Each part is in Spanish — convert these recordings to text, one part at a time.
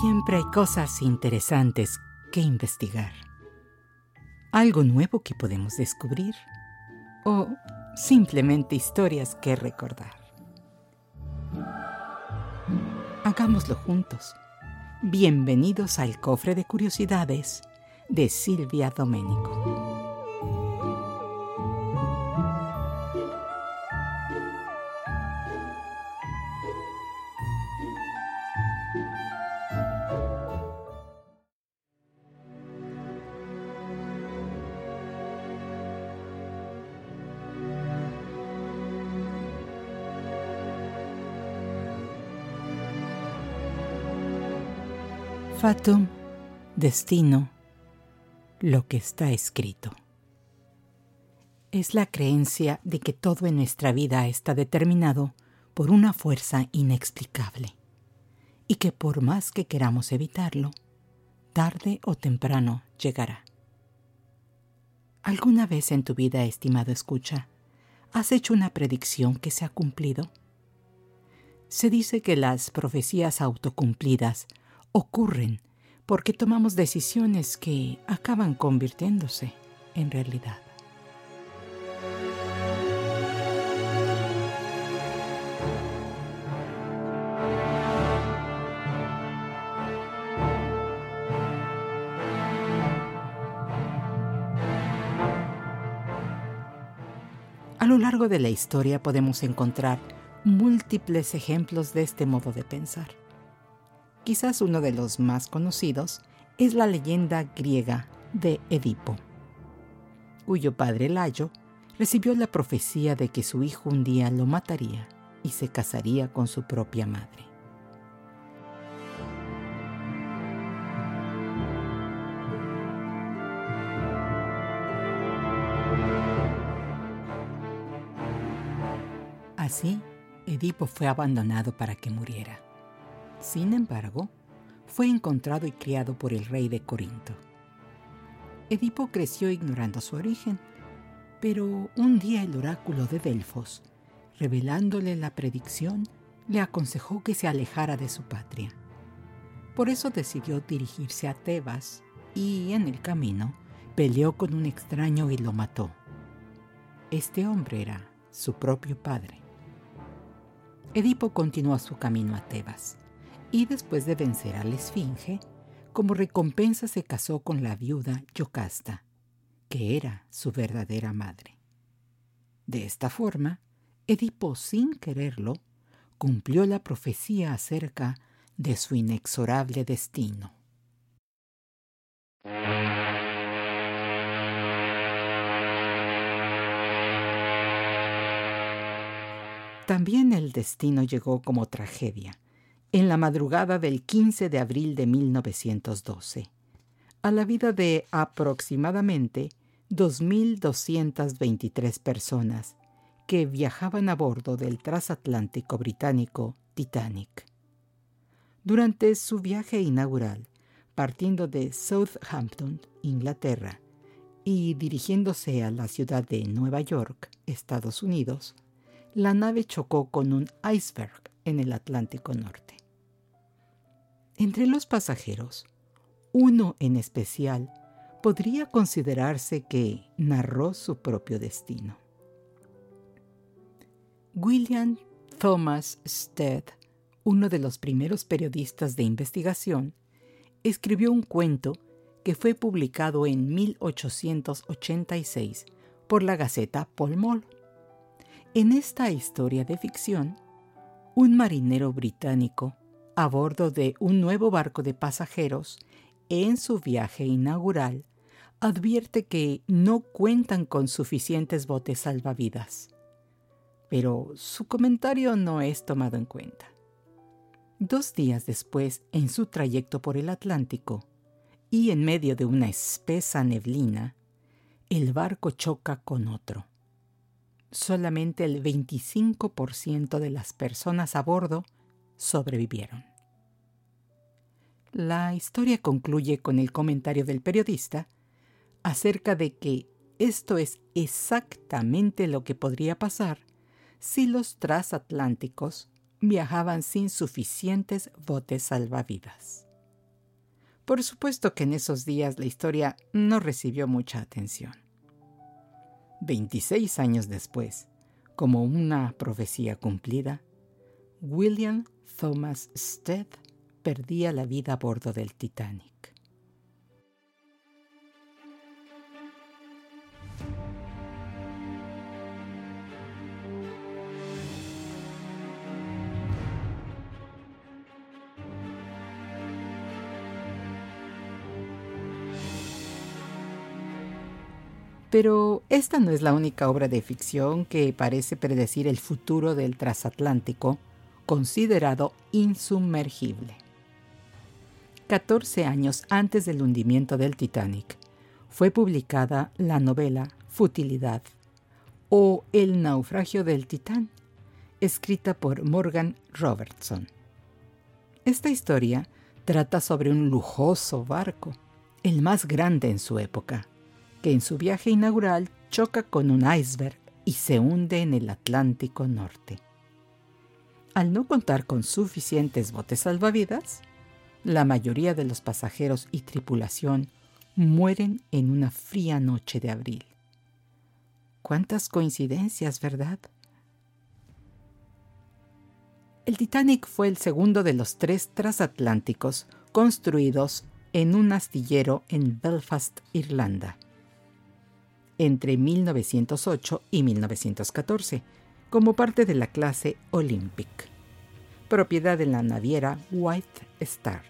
Siempre hay cosas interesantes que investigar. Algo nuevo que podemos descubrir. O simplemente historias que recordar. Hagámoslo juntos. Bienvenidos al cofre de curiosidades de Silvia Domenico. Fatum, destino, lo que está escrito. Es la creencia de que todo en nuestra vida está determinado por una fuerza inexplicable y que por más que queramos evitarlo, tarde o temprano llegará. ¿Alguna vez en tu vida, estimado escucha, has hecho una predicción que se ha cumplido? Se dice que las profecías autocumplidas ocurren porque tomamos decisiones que acaban convirtiéndose en realidad. A lo largo de la historia podemos encontrar múltiples ejemplos de este modo de pensar. Quizás uno de los más conocidos es la leyenda griega de Edipo, cuyo padre Layo recibió la profecía de que su hijo un día lo mataría y se casaría con su propia madre. Así, Edipo fue abandonado para que muriera. Sin embargo, fue encontrado y criado por el rey de Corinto. Edipo creció ignorando su origen, pero un día el oráculo de Delfos, revelándole la predicción, le aconsejó que se alejara de su patria. Por eso decidió dirigirse a Tebas y, en el camino, peleó con un extraño y lo mató. Este hombre era su propio padre. Edipo continuó su camino a Tebas y después de vencer a la Esfinge, como recompensa se casó con la viuda Yocasta, que era su verdadera madre. De esta forma, Edipo, sin quererlo, cumplió la profecía acerca de su inexorable destino. También el destino llegó como tragedia en la madrugada del 15 de abril de 1912, a la vida de aproximadamente 2.223 personas que viajaban a bordo del transatlántico británico Titanic. Durante su viaje inaugural, partiendo de Southampton, Inglaterra, y dirigiéndose a la ciudad de Nueva York, Estados Unidos, la nave chocó con un iceberg en el Atlántico Norte. Entre los pasajeros, uno en especial podría considerarse que narró su propio destino. William Thomas Stead, uno de los primeros periodistas de investigación, escribió un cuento que fue publicado en 1886 por la Gaceta Pall Mall. En esta historia de ficción, un marinero británico a bordo de un nuevo barco de pasajeros en su viaje inaugural, advierte que no cuentan con suficientes botes salvavidas. Pero su comentario no es tomado en cuenta. Dos días después, en su trayecto por el Atlántico, y en medio de una espesa neblina, el barco choca con otro. Solamente el 25% de las personas a bordo sobrevivieron. La historia concluye con el comentario del periodista acerca de que esto es exactamente lo que podría pasar si los transatlánticos viajaban sin suficientes botes salvavidas. Por supuesto que en esos días la historia no recibió mucha atención. 26 años después, como una profecía cumplida, William Thomas Stead perdía la vida a bordo del Titanic. Pero esta no es la única obra de ficción que parece predecir el futuro del transatlántico, considerado insumergible. 14 años antes del hundimiento del Titanic, fue publicada la novela Futilidad o El naufragio del Titán, escrita por Morgan Robertson. Esta historia trata sobre un lujoso barco, el más grande en su época, que en su viaje inaugural choca con un iceberg y se hunde en el Atlántico Norte. Al no contar con suficientes botes salvavidas, la mayoría de los pasajeros y tripulación mueren en una fría noche de abril. ¿Cuántas coincidencias, verdad? El Titanic fue el segundo de los tres transatlánticos construidos en un astillero en Belfast, Irlanda entre 1908 y 1914, como parte de la clase Olympic, propiedad de la naviera White Star.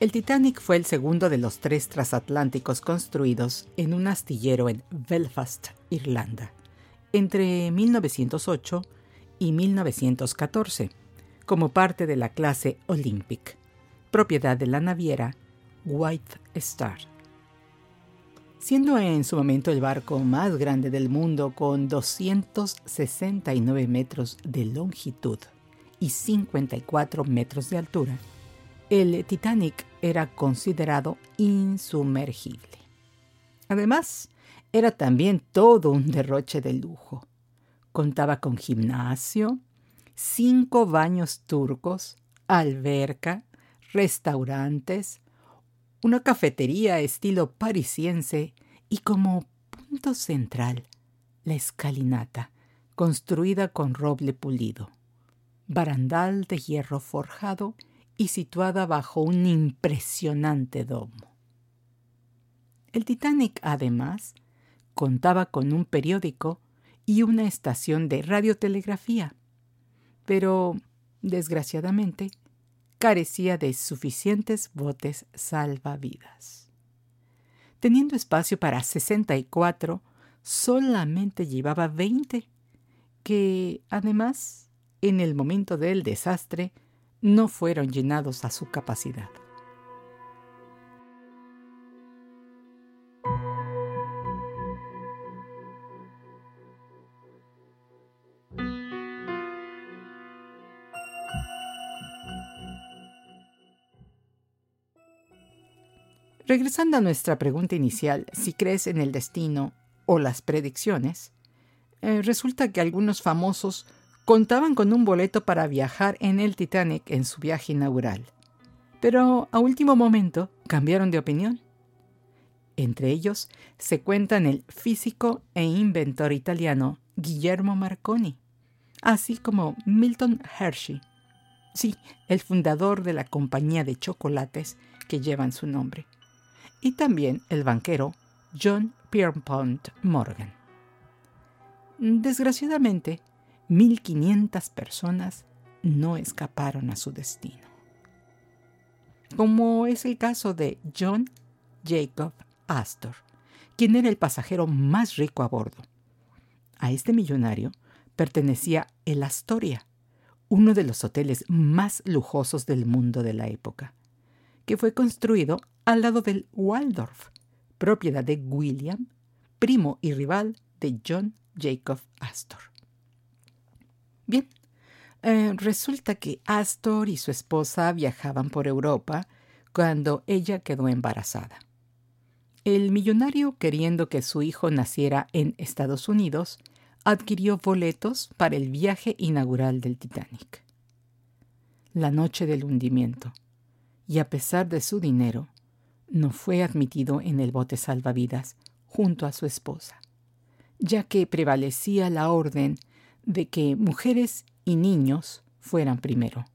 El Titanic fue el segundo de los tres transatlánticos construidos en un astillero en Belfast, Irlanda, entre 1908 y 1914, como parte de la clase Olympic, propiedad de la naviera White Star. Siendo en su momento el barco más grande del mundo con 269 metros de longitud y 54 metros de altura, el Titanic era considerado insumergible. Además, era también todo un derroche de lujo. Contaba con gimnasio, cinco baños turcos, alberca, restaurantes, una cafetería estilo parisiense y como punto central la escalinata, construida con roble pulido, barandal de hierro forjado y situada bajo un impresionante domo. El Titanic, además, contaba con un periódico y una estación de radiotelegrafía, pero, desgraciadamente, carecía de suficientes botes salvavidas. Teniendo espacio para 64, solamente llevaba 20, que además, en el momento del desastre, no fueron llenados a su capacidad. Regresando a nuestra pregunta inicial, si crees en el destino o las predicciones, eh, resulta que algunos famosos contaban con un boleto para viajar en el Titanic en su viaje inaugural, pero a último momento cambiaron de opinión. Entre ellos se cuentan el físico e inventor italiano Guillermo Marconi, así como Milton Hershey, sí, el fundador de la compañía de chocolates que llevan su nombre y también el banquero John Pierpont Morgan. Desgraciadamente, 1.500 personas no escaparon a su destino. Como es el caso de John Jacob Astor, quien era el pasajero más rico a bordo. A este millonario pertenecía el Astoria, uno de los hoteles más lujosos del mundo de la época, que fue construido al lado del Waldorf, propiedad de William, primo y rival de John Jacob Astor. Bien, eh, resulta que Astor y su esposa viajaban por Europa cuando ella quedó embarazada. El millonario, queriendo que su hijo naciera en Estados Unidos, adquirió boletos para el viaje inaugural del Titanic. la noche del hundimiento, y a pesar de su dinero, no fue admitido en el bote salvavidas junto a su esposa, ya que prevalecía la orden de que mujeres y niños fueran primero.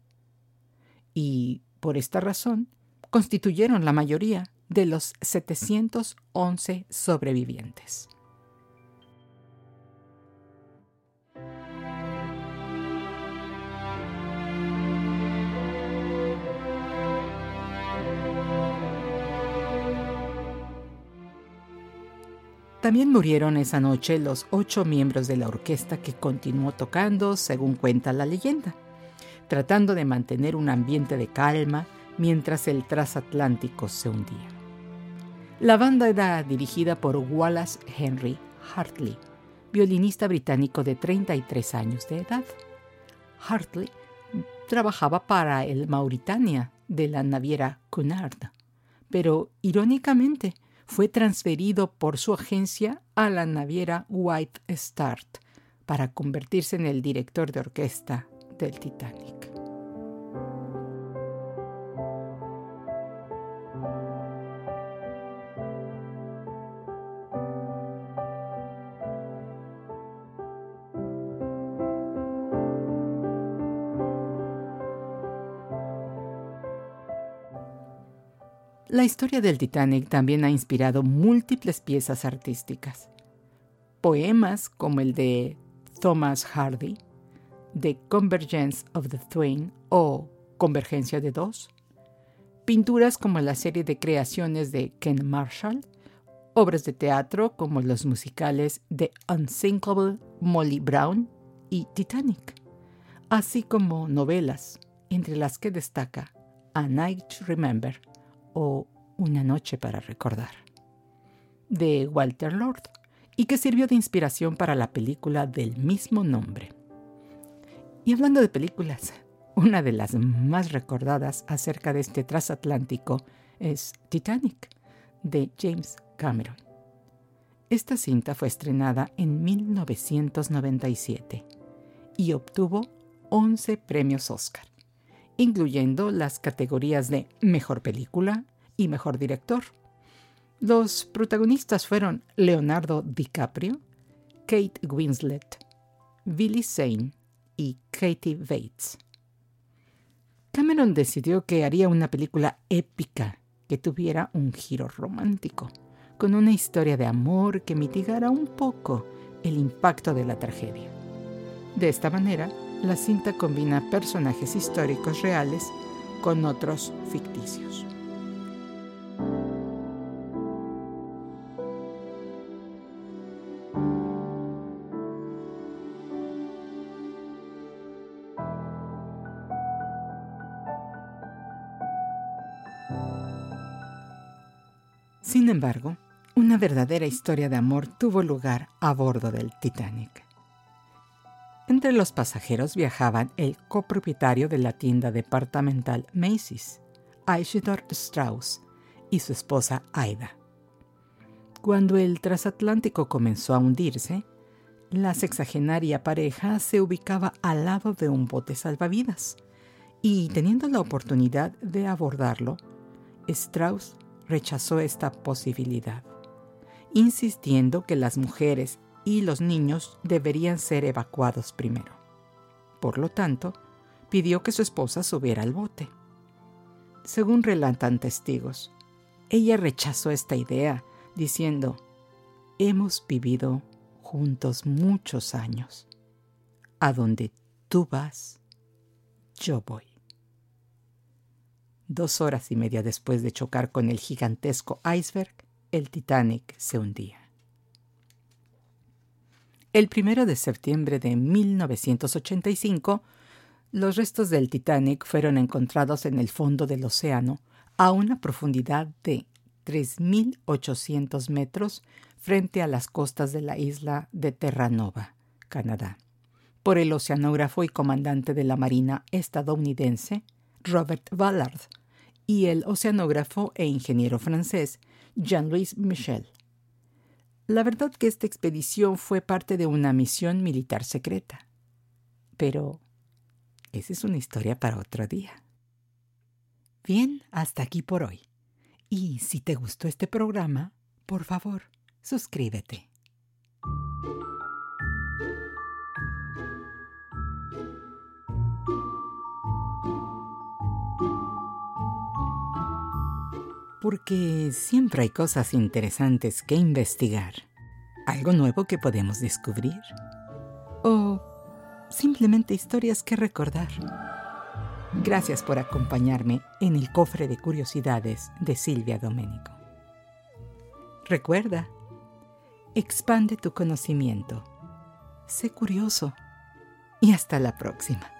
Y por esta razón constituyeron la mayoría de los 711 sobrevivientes. También murieron esa noche los ocho miembros de la orquesta que continuó tocando, según cuenta la leyenda, tratando de mantener un ambiente de calma mientras el transatlántico se hundía. La banda era dirigida por Wallace Henry Hartley, violinista británico de 33 años de edad. Hartley trabajaba para el Mauritania de la naviera Cunard, pero irónicamente fue transferido por su agencia a la naviera White Start para convertirse en el director de orquesta del Titanic. La historia del Titanic también ha inspirado múltiples piezas artísticas. Poemas como el de Thomas Hardy, The Convergence of the Twain o Convergencia de Dos, pinturas como la serie de creaciones de Ken Marshall, obras de teatro como los musicales The Unsinkable Molly Brown y Titanic, así como novelas, entre las que destaca A Night to Remember o Una noche para recordar, de Walter Lord, y que sirvió de inspiración para la película del mismo nombre. Y hablando de películas, una de las más recordadas acerca de este transatlántico es Titanic, de James Cameron. Esta cinta fue estrenada en 1997 y obtuvo 11 premios Oscar incluyendo las categorías de Mejor Película y Mejor Director. Los protagonistas fueron Leonardo DiCaprio, Kate Winslet, Billy Zane y Katie Bates. Cameron decidió que haría una película épica que tuviera un giro romántico, con una historia de amor que mitigara un poco el impacto de la tragedia. De esta manera, la cinta combina personajes históricos reales con otros ficticios. Sin embargo, una verdadera historia de amor tuvo lugar a bordo del Titanic. Entre los pasajeros viajaban el copropietario de la tienda departamental Macy's, Isidor Strauss, y su esposa Aida. Cuando el transatlántico comenzó a hundirse, la sexagenaria pareja se ubicaba al lado de un bote salvavidas y teniendo la oportunidad de abordarlo, Strauss rechazó esta posibilidad, insistiendo que las mujeres y los niños deberían ser evacuados primero. Por lo tanto, pidió que su esposa subiera al bote. Según relatan testigos, ella rechazó esta idea, diciendo, hemos vivido juntos muchos años. A donde tú vas, yo voy. Dos horas y media después de chocar con el gigantesco iceberg, el Titanic se hundía. El primero de septiembre de 1985, los restos del Titanic fueron encontrados en el fondo del océano a una profundidad de 3.800 metros frente a las costas de la isla de Terranova, Canadá, por el oceanógrafo y comandante de la Marina estadounidense Robert Ballard y el oceanógrafo e ingeniero francés Jean-Louis Michel. La verdad que esta expedición fue parte de una misión militar secreta. Pero, esa es una historia para otro día. Bien, hasta aquí por hoy. Y si te gustó este programa, por favor, suscríbete. Porque siempre hay cosas interesantes que investigar, algo nuevo que podemos descubrir o simplemente historias que recordar. Gracias por acompañarme en el cofre de curiosidades de Silvia Domenico. Recuerda, expande tu conocimiento, sé curioso y hasta la próxima.